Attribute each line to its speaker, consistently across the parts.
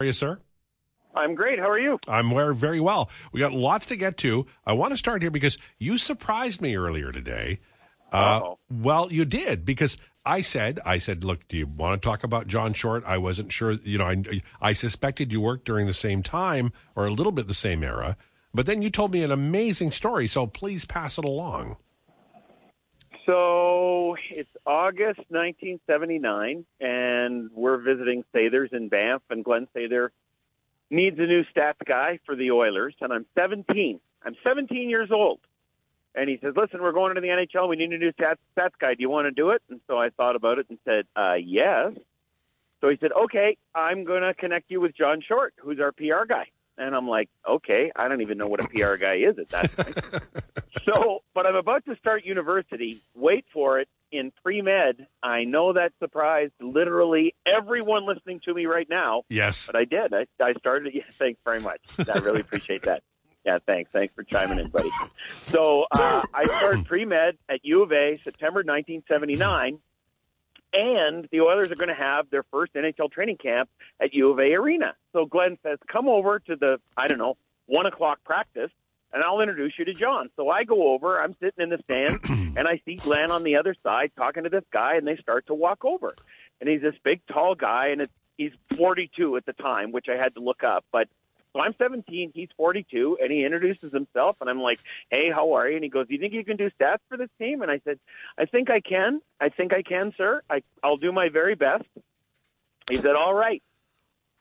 Speaker 1: are you, sir?
Speaker 2: I'm great. How are you?
Speaker 1: I'm very well. We got lots to get to. I want to start here because you surprised me earlier today.
Speaker 2: Uh,
Speaker 1: well, you did because I said, I said, look, do you want to talk about John Short? I wasn't sure. You know, I, I suspected you worked during the same time or a little bit the same era, but then you told me an amazing story. So please pass it along.
Speaker 2: So it's August 1979, and we're visiting Sathers in Banff, and Glenn Sather needs a new stats guy for the Oilers, and I'm 17. I'm 17 years old. And he says, listen, we're going into the NHL. We need a new stats, stats guy. Do you want to do it? And so I thought about it and said, uh, yes. So he said, okay, I'm going to connect you with John Short, who's our PR guy. And I'm like, okay, I don't even know what a PR guy is at that point. so, but I'm about to start university. Wait for it. In pre med, I know that surprised literally everyone listening to me right now.
Speaker 1: Yes.
Speaker 2: But I did. I, I started. Yeah, thanks very much. I really appreciate that. Yeah, thanks. Thanks for chiming in, buddy. So uh, I started pre med at U of A, September 1979, and the Oilers are going to have their first NHL training camp at U of A Arena. So Glenn says, "Come over to the I don't know one o'clock practice." And I'll introduce you to John. So I go over. I'm sitting in the stand, and I see Glenn on the other side talking to this guy, and they start to walk over. And he's this big, tall guy, and it's, he's 42 at the time, which I had to look up. But so I'm 17, he's 42, and he introduces himself, and I'm like, "Hey, how are you?" And he goes, "Do you think you can do stats for this team?" And I said, "I think I can. I think I can, sir. I, I'll do my very best." He said, "All right."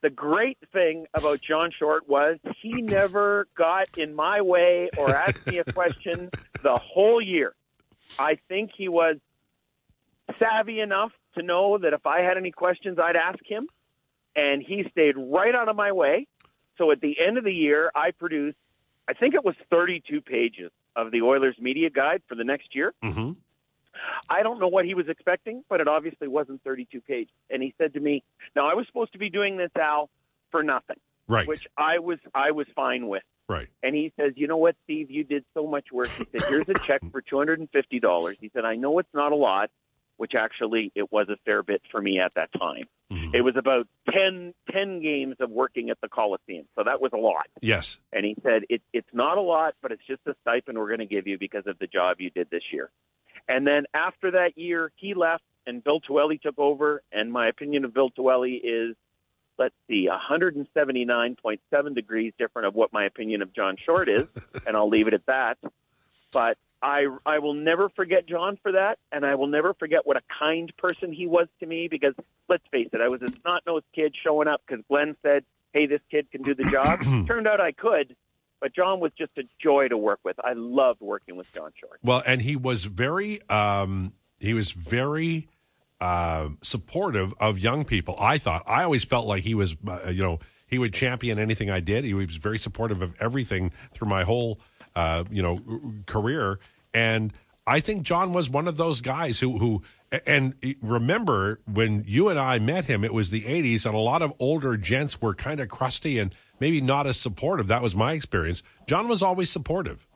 Speaker 2: The great thing about John Short was he never got in my way or asked me a question the whole year. I think he was savvy enough to know that if I had any questions, I'd ask him, and he stayed right out of my way. So at the end of the year, I produced, I think it was 32 pages of the Oilers media guide for the next year.
Speaker 1: Mm-hmm.
Speaker 2: I don't know what he was expecting, but it obviously wasn't 32 pages. And he said to me, "Now I was supposed to be doing this, Al, for nothing,
Speaker 1: Right.
Speaker 2: which I was I was fine with."
Speaker 1: right.
Speaker 2: And he says, "You know what, Steve? You did so much work." He said, "Here's a check for two hundred and fifty dollars." He said, "I know it's not a lot, which actually it was a fair bit for me at that time.
Speaker 1: Mhm.
Speaker 2: It was about 10, 10 games of working at the Coliseum, so that was a lot."
Speaker 1: Yes.
Speaker 2: And he said, it, "It's not a lot, but it's just a stipend we're going to give you because of the job you did this year." And then after that year, he left, and Bill Tuele took over. And my opinion of Bill Tuele is, let's see, 179.7 degrees different of what my opinion of John Short is, and I'll leave it at that. But I I will never forget John for that, and I will never forget what a kind person he was to me. Because let's face it, I was a snot nosed kid showing up because Glenn said, "Hey, this kid can do the job." Turned out I could. But John was just a joy to work with. I loved working with John Short.
Speaker 1: Well, and he was very, um, he was very uh, supportive of young people. I thought. I always felt like he was, uh, you know, he would champion anything I did. He was very supportive of everything through my whole, uh, you know, career. And I think John was one of those guys who, who, and remember when you and I met him, it was the '80s, and a lot of older gents were kind of crusty and maybe not as supportive. That was my experience. John was always supportive.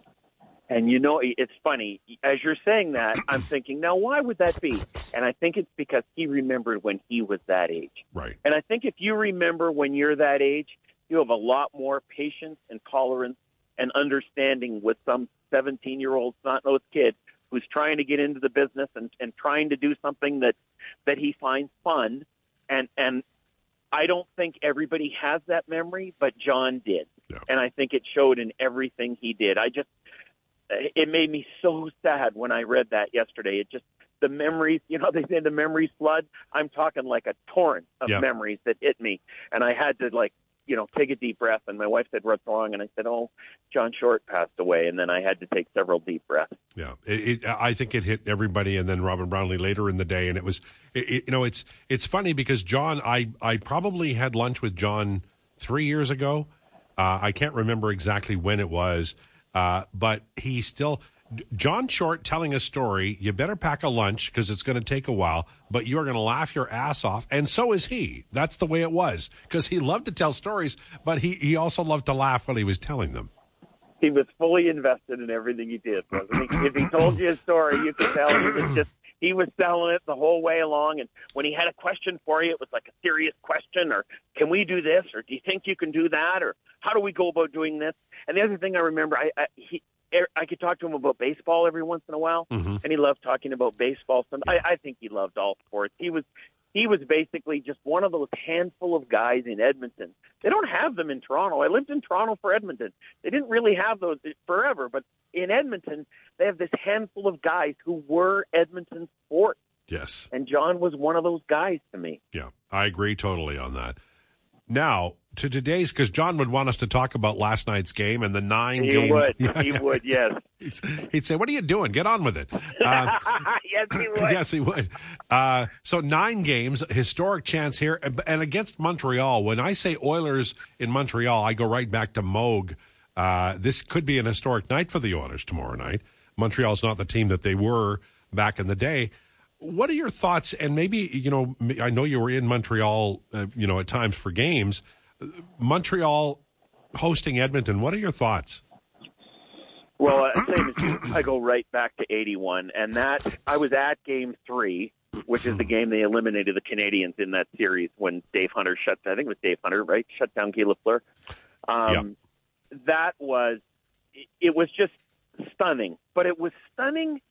Speaker 2: And you know, it's funny as you're saying that. I'm thinking, now why would that be? And I think it's because he remembered when he was that age.
Speaker 1: Right.
Speaker 2: And I think if you remember when you're that age, you have a lot more patience and tolerance and understanding with some 17 year old snot nosed kid who's trying to get into the business and, and trying to do something that that he finds fun. And and I don't think everybody has that memory, but John did.
Speaker 1: Yeah.
Speaker 2: And I think it showed in everything he did. I just it made me so sad when I read that yesterday. It just the memories, you know, they say the memories flood. I'm talking like a torrent of
Speaker 1: Yeah.
Speaker 2: memories that hit me, and I had to like, you know, take a deep breath. And my wife said, "What's wrong?" And I said, "Oh, John Short passed away." And then I had to take several deep breaths.
Speaker 1: Yeah, it, it, I think it hit everybody, and then Robin Brownlee later in the day, and it was, it, you know, it's it's funny because John, I I probably had lunch with John three years ago. Uh, I can't remember exactly when it was, uh, but he still. John Short telling a story, you better pack a lunch because it's going to take a while, but you're going to laugh your ass off. And so is he. That's the way it was because he loved to tell stories, but he, he also loved to laugh while he was telling them.
Speaker 2: He was fully invested in everything he did, if he told you a story, you could tell he was just he was selling it the whole way along. And when he had a question for you, it was like a serious question, or can we do this, or do you think you can do that, or how do we go about doing this? And the other thing I remember, I, I he. I could talk to him about baseball every once in a while,
Speaker 1: Mhm.
Speaker 2: and he loved talking about baseball. Some, I, I think he loved all sports. He was he was basically just one of those handful of guys in Edmonton. They don't have them in Toronto. I lived in Toronto for Edmonton. They didn't really have those forever, but in Edmonton, they have this handful of guys who were Edmonton sports.
Speaker 1: Yes.
Speaker 2: And John was one of those guys to me.
Speaker 1: Yeah, I agree totally on that. Now to today's, because John would want us to talk about last night's game and the nine
Speaker 2: He
Speaker 1: game.
Speaker 2: would.
Speaker 1: Yeah,
Speaker 2: he
Speaker 1: yeah.
Speaker 2: would, yes.
Speaker 1: He'd, he'd say, "What are you doing? Get on with it." Uh,
Speaker 2: yes, he would.
Speaker 1: yes, he would. Uh, so nine games, historic chance here, and- and against Montreal. When I say Oilers in Montreal, I go right back to Moog. Uh, this could be an historic night for the Oilers tomorrow night. Montreal's not the team that they were back in the day. What are your thoughts? And maybe you know, I know you were in Montreal, uh, you know, at times for games. Montreal hosting Edmonton. What are your thoughts?
Speaker 2: Well, uh, same as you. I go right back to 81. And that, I was at game three, which is the game they eliminated the Canadiens in that series when Dave Hunter shut, I think it was Dave Hunter, right? Shut down Guy Lafleur. Um, That was, it was just stunning. But it was stunning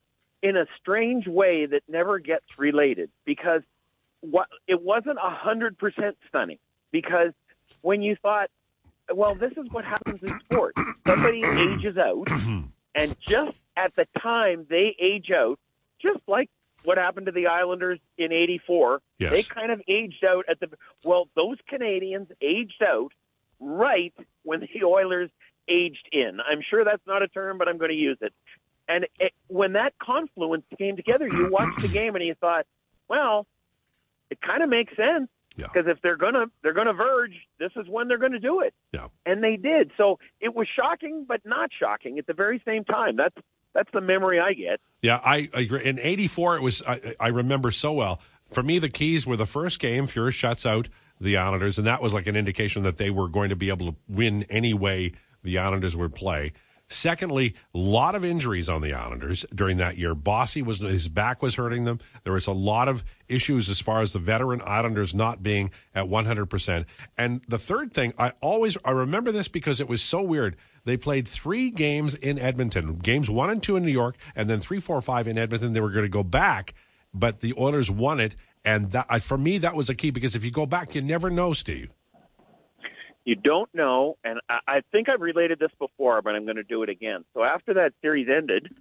Speaker 2: in a strange way that never gets related because what, it wasn't a 100% stunning. Because when you thought, well, this is what happens in sports. Somebody ages out, and just at the time they age out, just like what happened to the Islanders in '84,
Speaker 1: Yes.
Speaker 2: they kind of aged out at the. Well, those Canadiens aged out right when the Oilers aged in. I'm sure that's not a term, but I'm going to use it. And it, when that confluence came together, you watched the game and you thought, well, it kind of makes sense
Speaker 1: Yeah.
Speaker 2: because if they're gonna they're gonna verge, this is when they're gonna do it.
Speaker 1: Yeah.
Speaker 2: And they did. So it was shocking, but not shocking at the very same time. That's that's the memory I get.
Speaker 1: Yeah, I, I agree. In '84, it was I, I remember so well. For me, the keys were the first game. Fuhr shuts out the Islanders, and that was like an indication that they were going to be able to win any way the Islanders would play. Secondly, a lot of injuries on the Islanders during that year. Bossy was his back was hurting them. There was a lot of issues as far as the veteran Islanders not being at 100%. And the third thing, I always I remember this because it was so weird. They played three games in Edmonton, games one and two in New York, and then three, four, five in Edmonton. They were going to go back, but the Oilers won it, and that for me that was a key because if you go back, you never know, Steve.
Speaker 2: You don't know, and I, I think I've related this before, but I'm going to do it again. So after that series ended,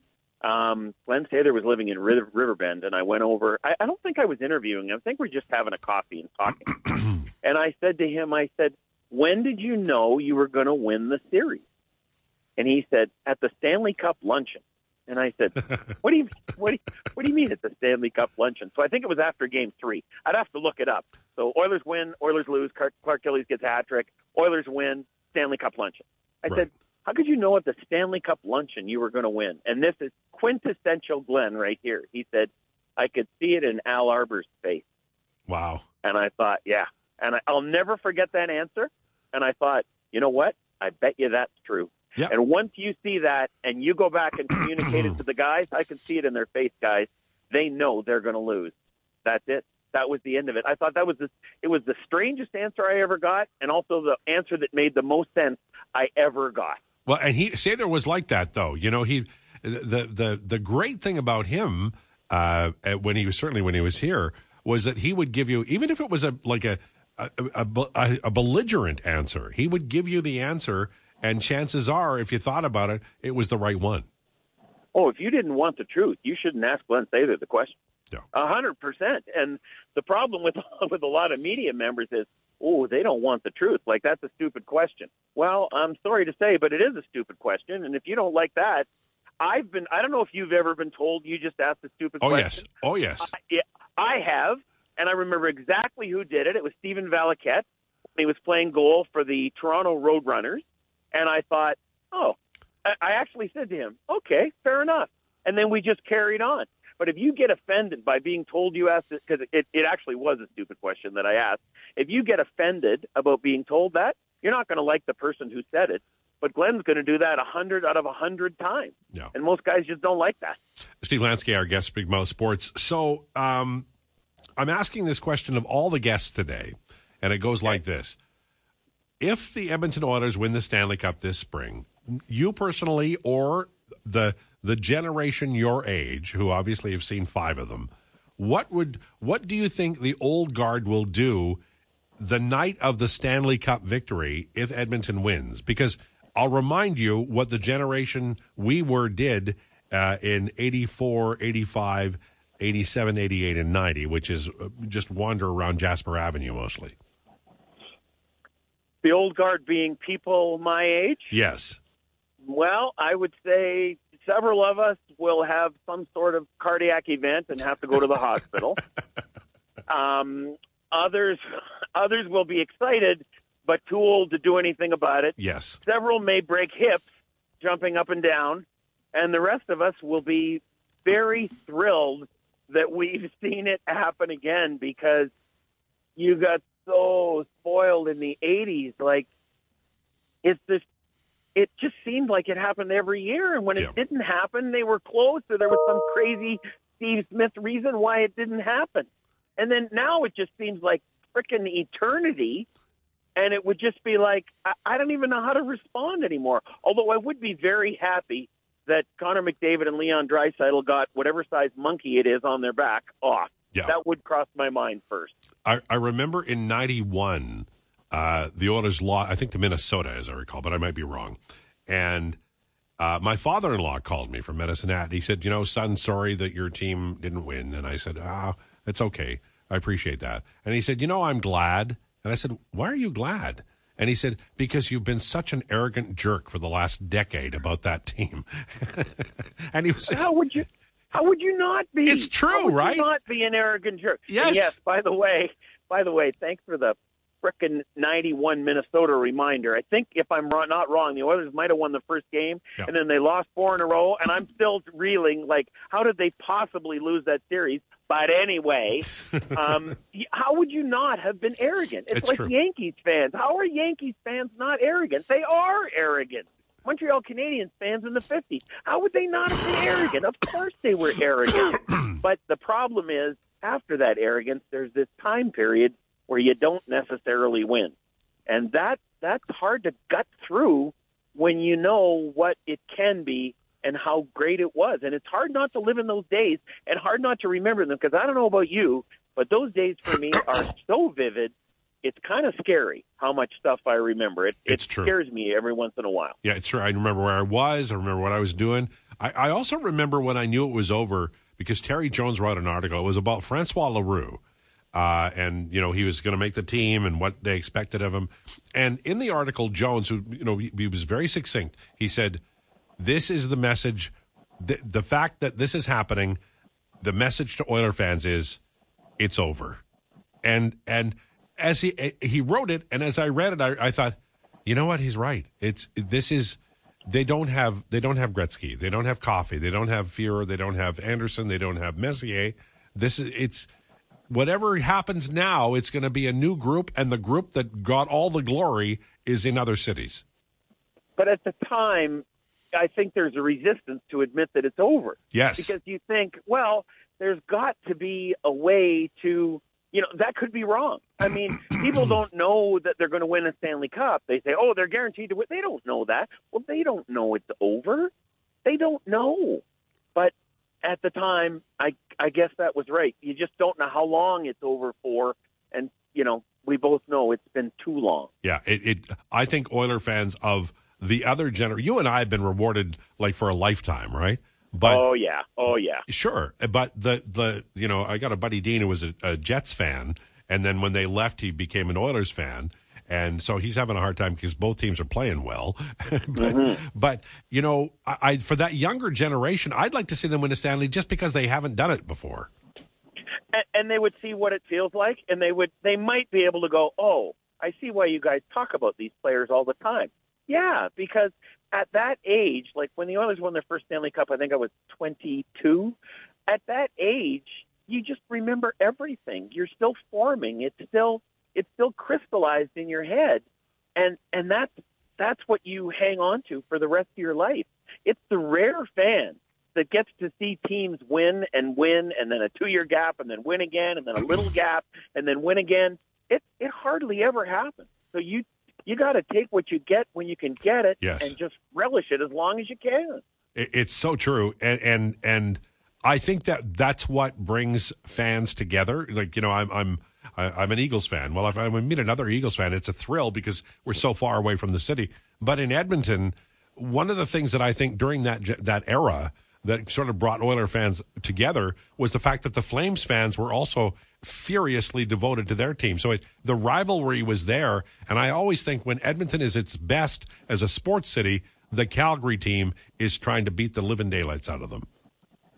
Speaker 2: um, Glenn Sather was living in River, Riverbend, and I went over. I, I don't think I was interviewing him. I think we're just having a coffee and talking. and I said to him, I said, "When did you know you were going to win the series?" And he said, "At the Stanley Cup luncheon." And I said, "What do you what do you, what do you mean at the Stanley Cup luncheon?" So I think it was after Game Three. I'd have to look it up. So Oilers win, Oilers lose. Clark, Clark Gillies gets a hat trick. Oilers win, Stanley Cup luncheon. I
Speaker 1: Right.
Speaker 2: said, "How could you know at the Stanley Cup luncheon you were going to win?" And this is quintessential Glenn right here. He said, "I could see it in Al Arbour's face."
Speaker 1: Wow.
Speaker 2: And I thought, yeah. And I, I'll never forget that answer. And I thought, you know what? I bet you that's true.
Speaker 1: Yep.
Speaker 2: And once you see that and you go back and communicate it to the guys, I can see it in their face, guys. They know they're going to lose. That's it. That was the end of it. I thought that was the, it was the strangest answer I ever got, and also the answer that made the most sense I ever got.
Speaker 1: Well, and he Sather was like that though. You know, he the the the great thing about him uh, uh, when he was certainly when he was here was that he would give you even if it was a like a a, a, a, a belligerent answer, he would give you the answer, and chances are, if you thought about it, it was the right one.
Speaker 2: Oh, if you didn't want the truth, you shouldn't ask Glenn Sather the question. A hundred percent. And the problem with with a lot of media members is, oh, they don't want the truth. Like that's a stupid question. Well, I'm sorry to say, but it is a stupid question. And if you don't like that, I've been. I don't know if you've ever been told you just asked a stupid
Speaker 1: Oh
Speaker 2: question.
Speaker 1: yes, oh yes.
Speaker 2: Yeah, I have, and I remember exactly who did it. It was Stephen Valiquette. He was playing goal for the Toronto Roadrunners, and I thought, oh, I I actually said to him, okay, fair enough. And then we just carried on. But if you get offended by being told you asked it, because it, it actually was a stupid question that I asked, if you get offended about being told that, you're not going to like the person who said it. but Glenn's going to do that 100 out of 100 times.
Speaker 1: Yeah.
Speaker 2: And most guys just don't like that.
Speaker 1: Steve Lansky, our guest, Big Mouth Sports. So um, I'm asking this question of all the guests today, and it goes like this. If the Edmonton Oilers win the Stanley Cup this spring, you personally or the the generation your age, who obviously have seen five of them, what would what do you think the old guard will do the night of the Stanley Cup victory if Edmonton wins? Because I'll remind you what the generation we were did uh, in 84, 85, 87, 88, and 90, which is uh, just wander around Jasper Avenue mostly.
Speaker 2: The old guard being people my age?
Speaker 1: Yes.
Speaker 2: Well, I would say several of us will have some sort of cardiac event and have to go to the hospital. Um, others, others will be excited, but too old to do anything about it.
Speaker 1: Yes.
Speaker 2: Several may break hips jumping up and down, and the rest of us will be very thrilled that we've seen it happen again because you got so spoiled in the 80s. Like, it's just, it just seemed like it happened every year. And when
Speaker 1: Yeah.
Speaker 2: it didn't happen, they were close or there was some crazy Steve Smith reason why it didn't happen. And then now it just seems like frickin' eternity. And it would just be like, I, I don't even know how to respond anymore. Although I would be very happy that Connor McDavid and Leon Draisaitl got whatever size monkey it is on their back off.
Speaker 1: Yeah.
Speaker 2: That would cross my mind first.
Speaker 1: I, I remember in 91, uh, the Oilers lost, I think to Minnesota, as I recall, but I might be wrong. And uh, my father in law called me from Medicine Hat. He said, You know, son, sorry that your team didn't win. And I said, Ah, it's okay. I appreciate that. And he said, You know, I'm glad. And I said, Why are you glad? And he said, Because you've been such an arrogant jerk for the last decade about that team. and he was
Speaker 2: How would you? How would you not be?
Speaker 1: It's true,
Speaker 2: How would you
Speaker 1: right?
Speaker 2: not be an arrogant jerk.
Speaker 1: Yes.
Speaker 2: And yes. By the way, by the way, thanks for the frickin' '91 Minnesota reminder. I think if I'm not wrong, the Oilers might have won the first game,
Speaker 1: Yeah.
Speaker 2: and then they lost four in a row. And I'm still reeling. Like, how did they possibly lose that series? But anyway, um, how would you not have been arrogant? It's,
Speaker 1: It's
Speaker 2: like
Speaker 1: true.
Speaker 2: Yankees fans. How are Yankees fans not arrogant? They are arrogant. Montreal Canadiens fans in the 50s. How would they not have been arrogant? Of course they were arrogant. but the problem is, after that arrogance, there's this time period where you don't necessarily win. And that that's hard to gut through when you know what it can be and how great it was. And it's hard not to live in those days and hard not to remember them because I don't know about you, but those days for me are so vivid. It's kind of scary how much stuff I remember. It,
Speaker 1: It's
Speaker 2: it scares me every once in a while.
Speaker 1: Yeah, it's true. I remember where I was. I remember what I was doing. I, I also remember when I knew it was over because Terry Jones wrote an article. It was about Francois Leroux. Uh, and you know he was going to make the team and what they expected of him. And in the article, Jones, who you know he, he was very succinct, he said, "This is the message. The, the fact that this is happening, the message to Oiler fans is, it's over." And and as he he wrote it, and as I read it, I, I thought, you know what? He's right. It's this is they don't have they don't have Gretzky, they don't have Coffey, they don't have Fuhr, they don't have Anderson, they don't have Messier. This is it's whatever happens now. It's going to be a new group, and the group that got all the glory is in other cities.
Speaker 2: But at the time, I think there's a resistance to admit that it's over.
Speaker 1: Yes,
Speaker 2: because you think, well, there's got to be a way to, you know, that could be wrong. I mean, people don't know that they're going to win a Stanley Cup. They say, oh, they're guaranteed to win. They don't know that. Well, they don't know it's over. They don't know. But at the time, I I guess that was right. You just don't know how long it's over for, and you know, we both know it's been too long.
Speaker 1: Yeah, it, it. I think Oiler fans of the other gener, you and I have been rewarded like for a lifetime, right? But
Speaker 2: oh yeah, oh yeah.
Speaker 1: Sure, but the the you know I got a buddy Dean who was a, a Jets fan, and then when they left, he became an Oilers fan, and so he's having a hard time because both teams are playing well. but, mm-hmm. but you know, I, I for that younger generation, I'd like to see them win a Stanley just because they haven't done it before.
Speaker 2: and, and they would see what it feels like, and they would they might be able to go, oh, I see why you guys talk about these players all the time. Yeah, because at that age, like when the Oilers won their first Stanley Cup, I think I was 22. At that age, you just remember everything. You're still forming. It's still it's still crystallized in your head, and and that's that's what you hang on to for the rest of your life. It's the rare fan that gets to see teams win and win, and then a two-year gap, and then win again, and then a little gap, and then win again. It it hardly ever happens. So you you got to take what you get when you can get it,
Speaker 1: Yes.
Speaker 2: and just relish it as long as you can.
Speaker 1: It- It's so true, and and and I think that that's what brings fans together. Like you know, I'm I'm I- I'm an Eagles fan. Well, if I meet another Eagles fan, it's a thrill because we're so far away from the city. But in Edmonton, one of the things that I think during that that era that sort of brought Oiler fans together was the fact that the Flames fans were also furiously devoted to their team. So it, the rivalry was there, and I always think when Edmonton is its best as a sports city, the Calgary team is trying to beat the living daylights out of them.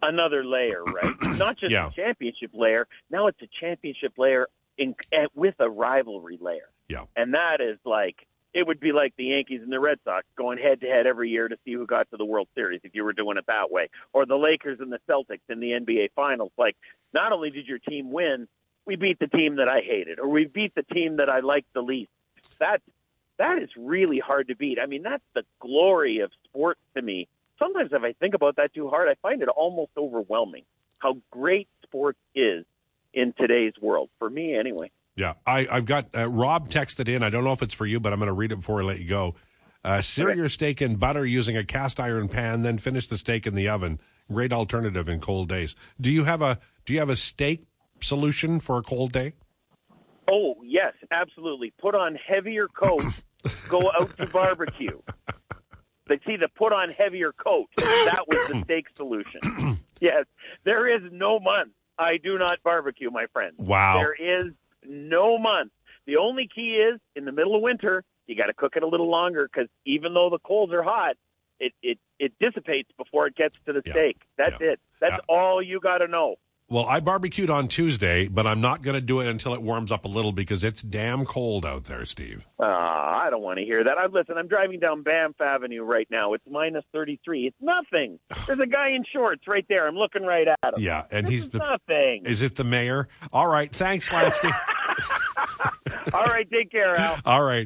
Speaker 2: Another layer, right? Not just
Speaker 1: Yeah.
Speaker 2: a championship layer. Now it's a championship layer in, eh, with a rivalry layer.
Speaker 1: Yeah.
Speaker 2: and that is like it would be like the Yankees and the Red Sox going head to head every year to see who got to the World Series if you were doing it that way, or the Lakers and the Celtics in the NBA Finals. Like, not only did your team win, we beat the team that I hated, or we beat the team that I liked the least. That that is really hard to beat. I mean, that's the glory of sports to me. Sometimes if I think about that too hard, I find it almost overwhelming how great sports is in today's world. For me, anyway.
Speaker 1: Yeah, I, I've got uh, Rob texted in. I don't know if it's for you, but I'm going to read it before I let you go. Uh, sear your steak in butter using a cast iron pan, then finish the steak in the oven. Great alternative in cold days. Do you have a Do you have a steak solution for a cold day?
Speaker 2: Oh, yes, absolutely. Put on heavier coat, go out to barbecue. They see the put on heavier coat. That was the steak solution. yes, there is no month I do not barbecue, my friend.
Speaker 1: Wow.
Speaker 2: There is no month. The only key is in the middle of winter, you got to cook it a little longer because even though the coals are hot, it, it, it dissipates before it gets to the
Speaker 1: Yeah.
Speaker 2: steak. That's
Speaker 1: Yeah.
Speaker 2: it. That's all you got to know.
Speaker 1: Well, I barbecued on Tuesday, but I'm not going to do it until it warms up a little because it's damn cold out there, Steve.
Speaker 2: Uh, I don't want to hear that. I listen. I'm driving down Banff Avenue right now. It's minus 33. It's nothing. There's a guy in shorts right there. I'm looking right at him.
Speaker 1: Yeah, and he's
Speaker 2: It's
Speaker 1: the.
Speaker 2: nothing.
Speaker 1: Is it the mayor? All right. Thanks, Lansky.
Speaker 2: All right, take care, Al.
Speaker 1: All right.